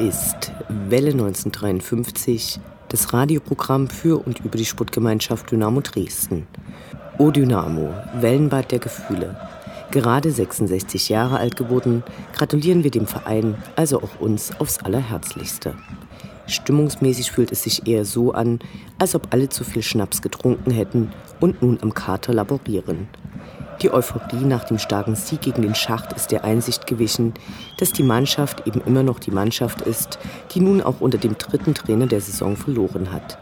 Welle 1953 das Radioprogramm für und über die Sportgemeinschaft Dynamo Dresden. O Dynamo, Wellenbad der Gefühle. Gerade 66 Jahre alt geworden, gratulieren wir dem Verein, also auch uns, aufs Allerherzlichste. Stimmungsmäßig fühlt es sich eher so an, als ob alle zu viel Schnaps getrunken hätten und nun am Kater laborieren. Die Euphorie nach dem starken Sieg gegen den Schacht ist der Einsicht gewichen, dass die Mannschaft eben immer noch die Mannschaft ist, die nun auch unter dem dritten Trainer der Saison verloren hat.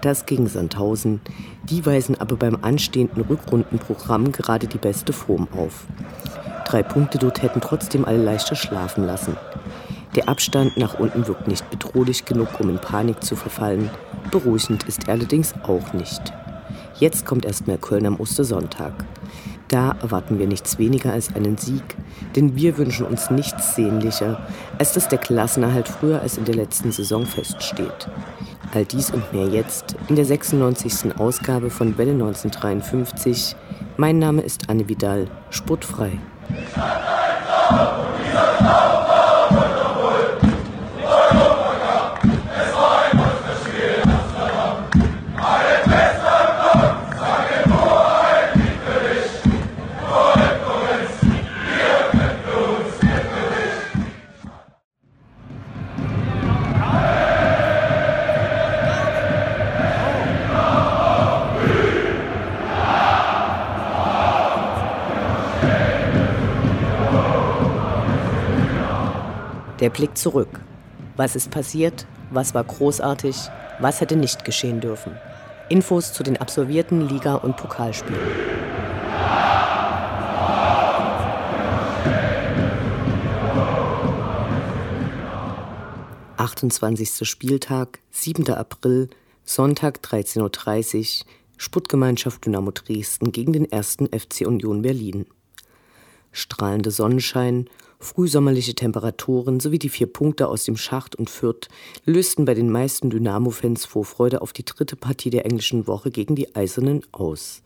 Das gegen Sandhausen. Die weisen aber beim anstehenden Rückrundenprogramm gerade die beste Form auf. Drei Punkte dort hätten trotzdem alle leichter schlafen lassen. Der Abstand nach unten wirkt nicht bedrohlich genug, um in Panik zu verfallen. Beruhigend ist er allerdings auch nicht. Jetzt kommt erst mehr Köln am Ostersonntag. Da erwarten wir nichts weniger als einen Sieg, denn wir wünschen uns nichts sehnlicher, als dass der Klassenerhalt früher als in der letzten Saison feststeht. All dies und mehr jetzt in der 96. Ausgabe von Welle 1953. Mein Name ist Anne Vidal, sportfrei. Der Blick zurück. Was ist passiert? Was war großartig? Was hätte nicht geschehen dürfen? Infos zu den absolvierten Liga- und Pokalspielen. Achtundzwanzigster Spieltag, 7. April, Sonntag 13.30 Uhr, Sputtgemeinschaft Dynamo Dresden gegen den ersten FC Union Berlin. Strahlender Sonnenschein Frühsommerliche Temperaturen sowie die vier Punkte aus dem Schacht und Fürth lösten bei den meisten Dynamo-Fans Vorfreude auf die dritte Partie der englischen Woche gegen die Eisernen aus.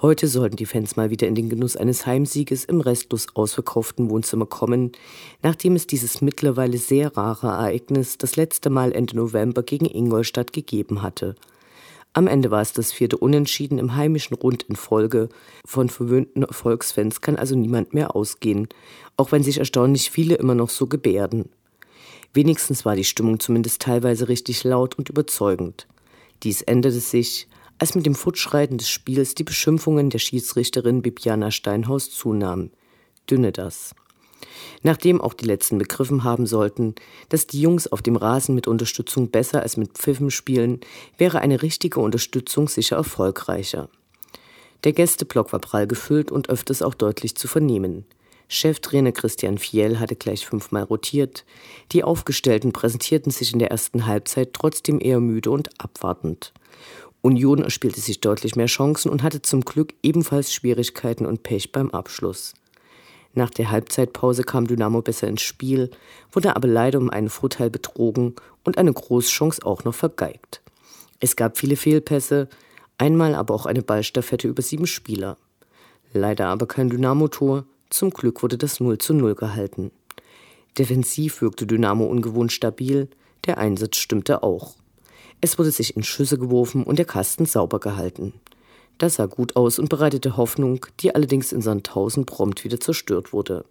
Heute sollten die Fans mal wieder in den Genuss eines Heimsieges im restlos ausverkauften Wohnzimmer kommen, nachdem es dieses mittlerweile sehr rare Ereignis das letzte Mal Ende November gegen Ingolstadt gegeben hatte – am Ende war es das vierte Unentschieden im heimischen Rund in Folge. Von verwöhnten Erfolgsfans kann also niemand mehr ausgehen, auch wenn sich erstaunlich viele immer noch so gebärden. Wenigstens war die Stimmung zumindest teilweise richtig laut und überzeugend. Dies änderte sich, als mit dem Fortschreiten des Spiels die Beschimpfungen der Schiedsrichterin Bibiana Steinhaus zunahmen. Dünne das. Nachdem auch die Letzten begriffen haben sollten, dass die Jungs auf dem Rasen mit Unterstützung besser als mit Pfiffen spielen, wäre eine richtige Unterstützung sicher erfolgreicher. Der Gästeblock war prall gefüllt und öfters auch deutlich zu vernehmen. Cheftrainer Christian Fiel hatte gleich fünfmal rotiert. Die Aufgestellten präsentierten sich in der ersten Halbzeit trotzdem eher müde und abwartend. Union erspielte sich deutlich mehr Chancen und hatte zum Glück ebenfalls Schwierigkeiten und Pech beim Abschluss. Nach der Halbzeitpause kam Dynamo besser ins Spiel, wurde aber leider um einen Vorteil betrogen und eine Großchance auch noch vergeigt. Es gab viele Fehlpässe, einmal aber auch eine Ballstaffette über sieben Spieler. Leider aber kein Dynamo-Tor, zum Glück wurde das 0 zu 0 gehalten. Defensiv wirkte Dynamo ungewohnt stabil, der Einsatz stimmte auch. Es wurde sich in Schüsse geworfen und der Kasten sauber gehalten. Das sah gut aus und bereitete Hoffnung, die allerdings in Sandhausen prompt wieder zerstört wurde.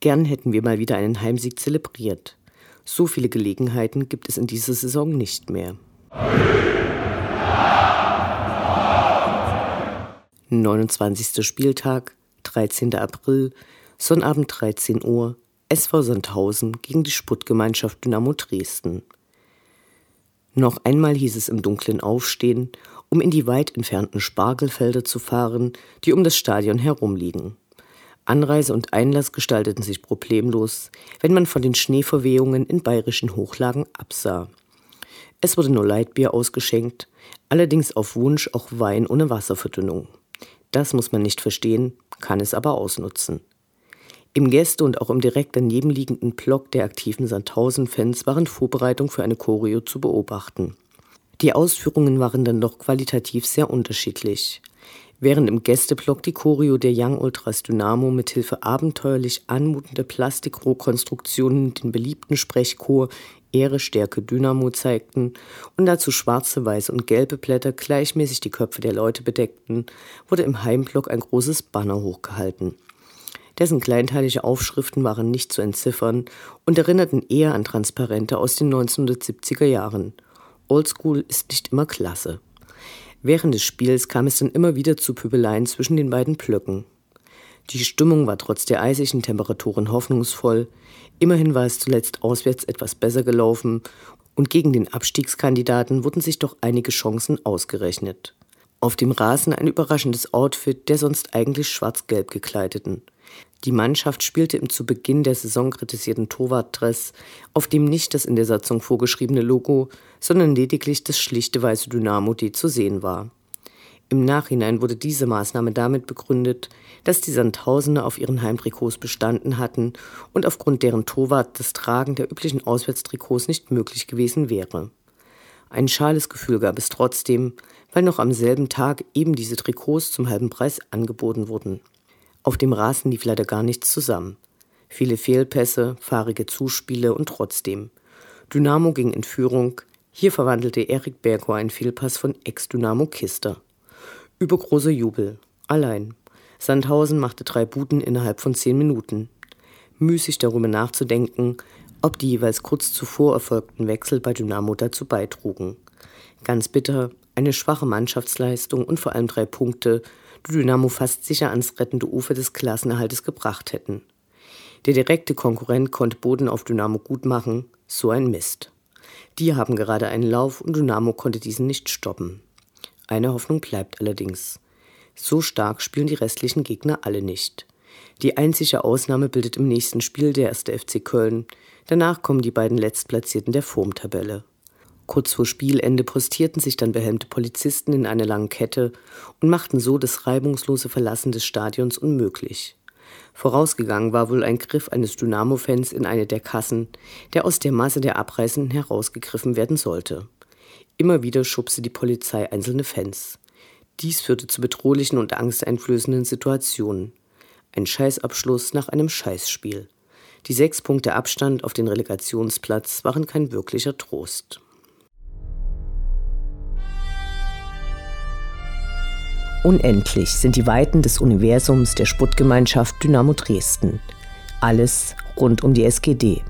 Gern hätten wir mal wieder einen Heimsieg zelebriert. So viele Gelegenheiten gibt es in dieser Saison nicht mehr. 29. Spieltag, 13. April, Sonnabend 13 Uhr, SV Sandhausen gegen die Sputtgemeinschaft Dynamo Dresden. Noch einmal hieß es im Dunklen aufstehen um in die weit entfernten Spargelfelder zu fahren, die um das Stadion herumliegen. Anreise und Einlass gestalteten sich problemlos, wenn man von den Schneeverwehungen in bayerischen Hochlagen absah. Es wurde nur Leitbier ausgeschenkt, allerdings auf Wunsch auch Wein ohne Wasserverdünnung. Das muss man nicht verstehen, kann es aber ausnutzen. Im Gäste- und auch im direkt daneben liegenden Block der aktiven Sandhausen-Fans waren Vorbereitungen für eine Choreo zu beobachten. Die Ausführungen waren dann doch qualitativ sehr unterschiedlich. Während im Gästeblock die Choreo der Young Ultras Dynamo mithilfe abenteuerlich anmutender Plastikrohkonstruktionen den beliebten Sprechchor Ehre, Stärke, Dynamo zeigten und dazu schwarze, weiße und gelbe Blätter gleichmäßig die Köpfe der Leute bedeckten, wurde im Heimblock ein großes Banner hochgehalten. Dessen kleinteilige Aufschriften waren nicht zu entziffern und erinnerten eher an Transparente aus den 1970er Jahren. Oldschool ist nicht immer klasse. Während des Spiels kam es dann immer wieder zu Pöbeleien zwischen den beiden Blöcken. Die Stimmung war trotz der eisigen Temperaturen hoffnungsvoll. Immerhin war es zuletzt auswärts etwas besser gelaufen und gegen den Abstiegskandidaten wurden sich doch einige Chancen ausgerechnet. Auf dem Rasen ein überraschendes Outfit der sonst eigentlich schwarz-gelb gekleideten. Die Mannschaft spielte im zu Beginn der Saison kritisierten Torwartdress, auf dem nicht das in der Satzung vorgeschriebene Logo, sondern lediglich das schlichte weiße Dynamo-D zu sehen war. Im Nachhinein wurde diese Maßnahme damit begründet, dass die Sandhausener auf ihren Heimtrikots bestanden hatten und aufgrund deren Torwart das Tragen der üblichen Auswärtstrikots nicht möglich gewesen wäre. Ein schales Gefühl gab es trotzdem, weil noch am selben Tag eben diese Trikots zum halben Preis angeboten wurden. Auf dem Rasen lief leider gar nichts zusammen. Viele Fehlpässe, fahrige Zuspiele und trotzdem. Dynamo ging in Führung. Hier verwandelte Erik Bergo einen Fehlpass von Ex-Dynamo Kister. Übergroßer Jubel. Allein. Sandhausen machte drei Buten innerhalb von zehn Minuten. Müßig darüber nachzudenken, ob die jeweils kurz zuvor erfolgten Wechsel bei Dynamo dazu beitrugen. Ganz bitter, eine schwache Mannschaftsleistung und vor allem drei Punkte, Dynamo fast sicher ans rettende Ufer des Klassenerhaltes gebracht hätten. Der direkte Konkurrent konnte Boden auf Dynamo gut machen, so ein Mist. Die haben gerade einen Lauf und Dynamo konnte diesen nicht stoppen. Eine Hoffnung bleibt allerdings. So stark spielen die restlichen Gegner alle nicht. Die einzige Ausnahme bildet im nächsten Spiel der erste FC Köln. Danach kommen die beiden Letztplatzierten der Formtabelle. Kurz vor Spielende postierten sich dann behelmte Polizisten in eine lange Kette und machten so das reibungslose Verlassen des Stadions unmöglich. Vorausgegangen war wohl ein Griff eines Dynamo-Fans in eine der Kassen, der aus der Masse der Abreisenden herausgegriffen werden sollte. Immer wieder schubste die Polizei einzelne Fans. Dies führte zu bedrohlichen und angsteinflößenden Situationen. Ein Scheißabschluss nach einem Scheißspiel. Die sechs Punkte Abstand auf den Relegationsplatz waren kein wirklicher Trost. Unendlich sind die Weiten des Universums der Sputtgemeinschaft Dynamo Dresden. Alles rund um die SGD.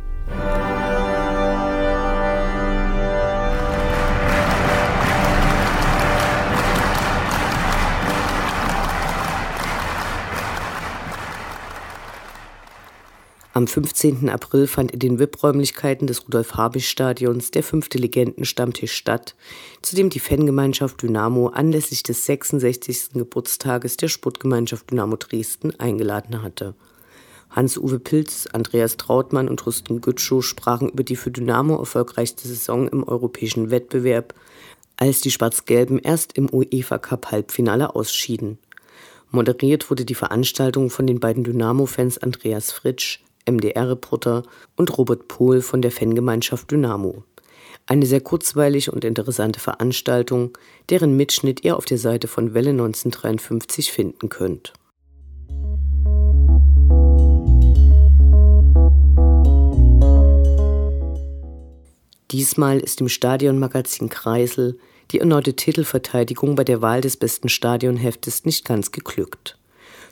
Am 15. April fand in den VIP-Räumlichkeiten des Rudolf-Habich-Stadions der fünfte Legendenstammtisch statt, zu dem die Fangemeinschaft Dynamo anlässlich des 66. Geburtstages der Sportgemeinschaft Dynamo Dresden eingeladen hatte. Hans-Uwe Pilz, Andreas Trautmann und Rustin Gütschow sprachen über die für Dynamo erfolgreichste Saison im europäischen Wettbewerb, als die Schwarz-Gelben erst im UEFA Cup Halbfinale ausschieden. Moderiert wurde die Veranstaltung von den beiden Dynamo-Fans Andreas Fritsch, MDR-Reporter und Robert Pohl von der Fangemeinschaft Dynamo. Eine sehr kurzweilige und interessante Veranstaltung, deren Mitschnitt ihr auf der Seite von Welle 1953 finden könnt. Diesmal ist im Stadionmagazin Kreisel die erneute Titelverteidigung bei der Wahl des besten Stadionheftes nicht ganz geglückt.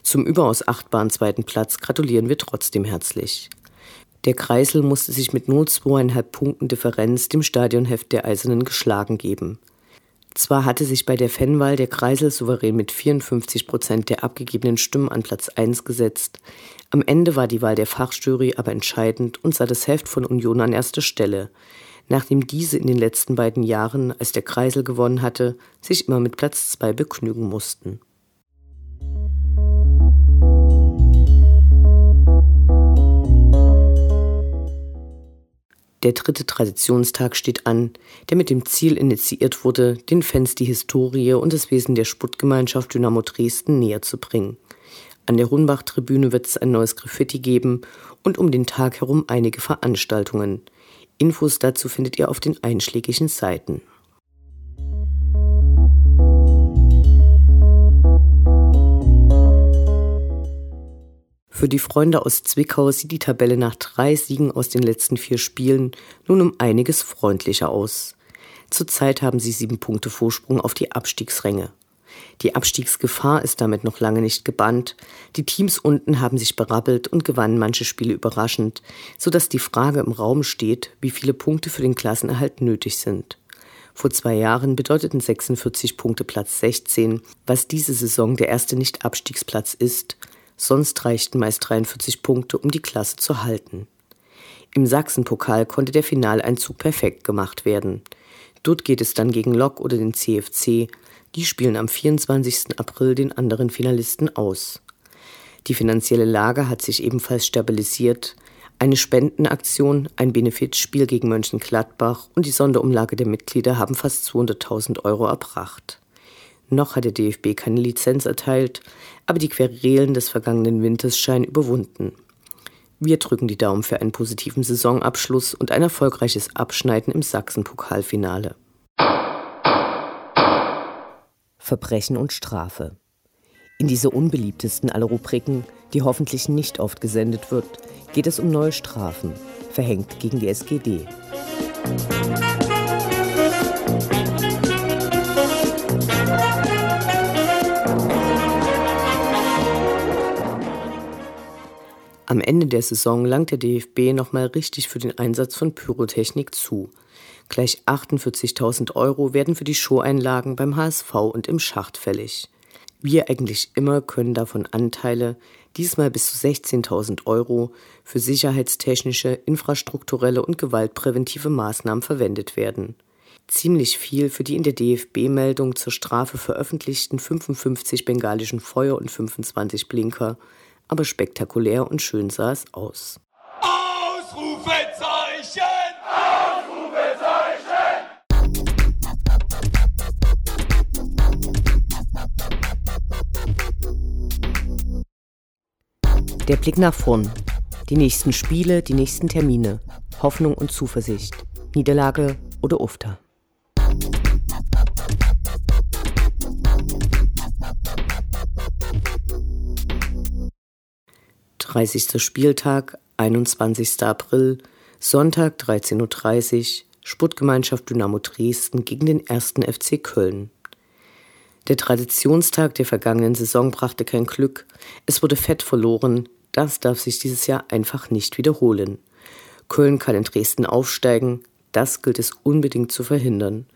Zum überaus achtbaren zweiten Platz gratulieren wir trotzdem herzlich. Der Kreisel musste sich mit nur zweieinhalb Punkten Differenz dem Stadionheft der Eisernen geschlagen geben. Zwar hatte sich bei der Fanwahl der Kreisel souverän mit 54 Prozent der abgegebenen Stimmen an Platz 1 gesetzt, am Ende war die Wahl der Fachjury aber entscheidend und sah das Heft von Union an erster Stelle, nachdem diese in den letzten beiden Jahren, als der Kreisel gewonnen hatte, sich immer mit Platz 2 begnügen mussten. Der dritte Traditionstag steht an, der mit dem Ziel initiiert wurde, den Fans die Historie und das Wesen der Sputtgemeinschaft Dynamo Dresden näher zu bringen. An der Hunbach-Tribüne wird es ein neues Graffiti geben und um den Tag herum einige Veranstaltungen. Infos dazu findet ihr auf den einschlägigen Seiten. Für die Freunde aus Zwickau sieht die Tabelle nach drei Siegen aus den letzten vier Spielen nun um einiges freundlicher aus. Zurzeit haben sie sieben Punkte Vorsprung auf die Abstiegsränge. Die Abstiegsgefahr ist damit noch lange nicht gebannt. Die Teams unten haben sich berappelt und gewannen manche Spiele überraschend, sodass die Frage im Raum steht, wie viele Punkte für den Klassenerhalt nötig sind. Vor zwei Jahren bedeuteten 46 Punkte Platz 16, was diese Saison der erste Nicht-Abstiegsplatz ist sonst reichten meist 43 Punkte, um die Klasse zu halten. Im Sachsenpokal konnte der Finaleinzug perfekt gemacht werden. Dort geht es dann gegen Lok oder den CFC. Die spielen am 24. April den anderen Finalisten aus. Die finanzielle Lage hat sich ebenfalls stabilisiert. Eine Spendenaktion, ein Benefizspiel gegen Mönchengladbach und die Sonderumlage der Mitglieder haben fast 200.000 Euro erbracht. Noch hat der DFB keine Lizenz erteilt, aber die Querelen des vergangenen Winters scheinen überwunden. Wir drücken die Daumen für einen positiven Saisonabschluss und ein erfolgreiches Abschneiden im Sachsen-Pokalfinale. Verbrechen und Strafe. In dieser unbeliebtesten aller Rubriken, die hoffentlich nicht oft gesendet wird, geht es um neue Strafen, verhängt gegen die SGD. Am Ende der Saison langt der DFB nochmal richtig für den Einsatz von Pyrotechnik zu. Gleich 48.000 Euro werden für die Showeinlagen beim HSV und im Schacht fällig. Wir eigentlich immer können davon Anteile, diesmal bis zu 16.000 Euro, für sicherheitstechnische, infrastrukturelle und gewaltpräventive Maßnahmen verwendet werden. Ziemlich viel für die in der DFB-Meldung zur Strafe veröffentlichten 55 bengalischen Feuer- und 25 Blinker aber spektakulär und schön sah es aus. Ausrufezeichen! Ausrufezeichen! Der Blick nach vorn. Die nächsten Spiele, die nächsten Termine. Hoffnung und Zuversicht. Niederlage oder Ufter. 30. Spieltag, 21. April, Sonntag 13.30 Uhr, Sputtgemeinschaft Dynamo Dresden gegen den 1. FC Köln. Der Traditionstag der vergangenen Saison brachte kein Glück. Es wurde fett verloren. Das darf sich dieses Jahr einfach nicht wiederholen. Köln kann in Dresden aufsteigen. Das gilt es unbedingt zu verhindern.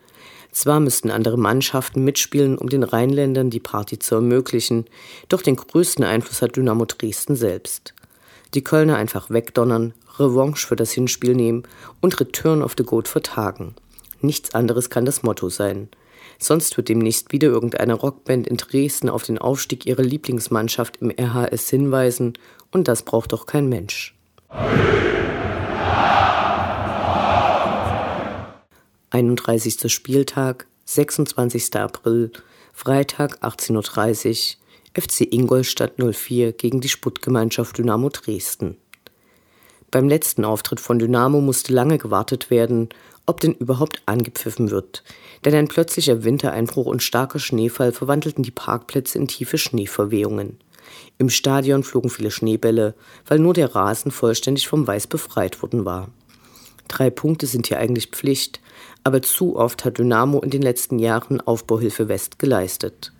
Zwar müssten andere Mannschaften mitspielen, um den Rheinländern die Party zu ermöglichen, doch den größten Einfluss hat Dynamo Dresden selbst. Die Kölner einfach wegdonnern, Revanche für das Hinspiel nehmen und Return of the Goat vertagen. Nichts anderes kann das Motto sein. Sonst wird demnächst wieder irgendeine Rockband in Dresden auf den Aufstieg ihrer Lieblingsmannschaft im RHS hinweisen, und das braucht doch kein Mensch. 31. Spieltag, 26. April, Freitag 18.30 Uhr, FC Ingolstadt 04 gegen die Sputtgemeinschaft Dynamo Dresden. Beim letzten Auftritt von Dynamo musste lange gewartet werden, ob denn überhaupt angepfiffen wird, denn ein plötzlicher Wintereinbruch und starker Schneefall verwandelten die Parkplätze in tiefe Schneeverwehungen. Im Stadion flogen viele Schneebälle, weil nur der Rasen vollständig vom Weiß befreit worden war. Drei Punkte sind hier eigentlich Pflicht, aber zu oft hat Dynamo in den letzten Jahren Aufbauhilfe West geleistet.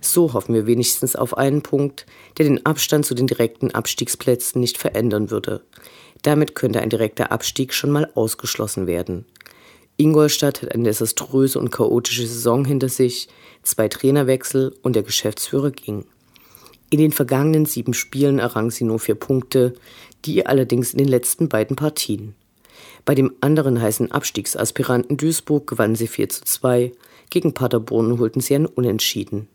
So hoffen wir wenigstens auf einen Punkt, der den Abstand zu den direkten Abstiegsplätzen nicht verändern würde. Damit könnte ein direkter Abstieg schon mal ausgeschlossen werden. Ingolstadt hat eine desaströse und chaotische Saison hinter sich, zwei Trainerwechsel und der Geschäftsführer ging. In den vergangenen sieben Spielen errang sie nur vier Punkte, die allerdings in den letzten beiden Partien. Bei dem anderen heißen Abstiegsaspiranten Duisburg gewannen sie 4 zu 2. Gegen Paderborn holten sie ein Unentschieden.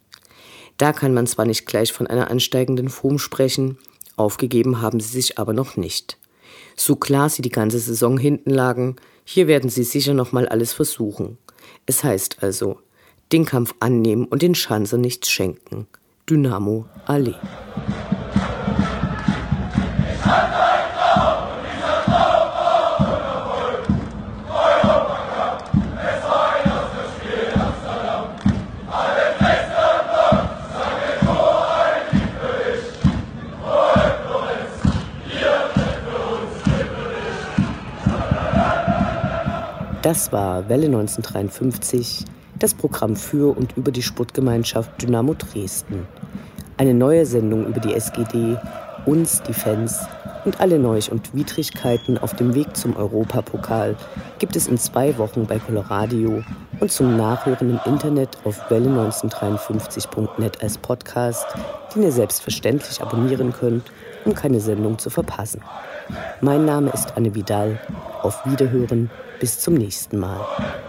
Da kann man zwar nicht gleich von einer ansteigenden Form sprechen, aufgegeben haben sie sich aber noch nicht. So klar sie die ganze Saison hinten lagen, hier werden sie sicher noch mal alles versuchen. Es heißt also, den Kampf annehmen und den Schanze nichts schenken. Dynamo Allee. Das war Welle 1953, das Programm für und über die Sportgemeinschaft Dynamo Dresden. Eine neue Sendung über die SGD, uns, die Fans und alle Neuch und Widrigkeiten auf dem Weg zum Europapokal gibt es in zwei Wochen bei Coloradio und zum Nachhören im Internet auf welle1953.net als Podcast, den ihr selbstverständlich abonnieren könnt, um keine Sendung zu verpassen. Mein Name ist Anne Vidal. Auf Wiederhören. Bis zum nächsten Mal.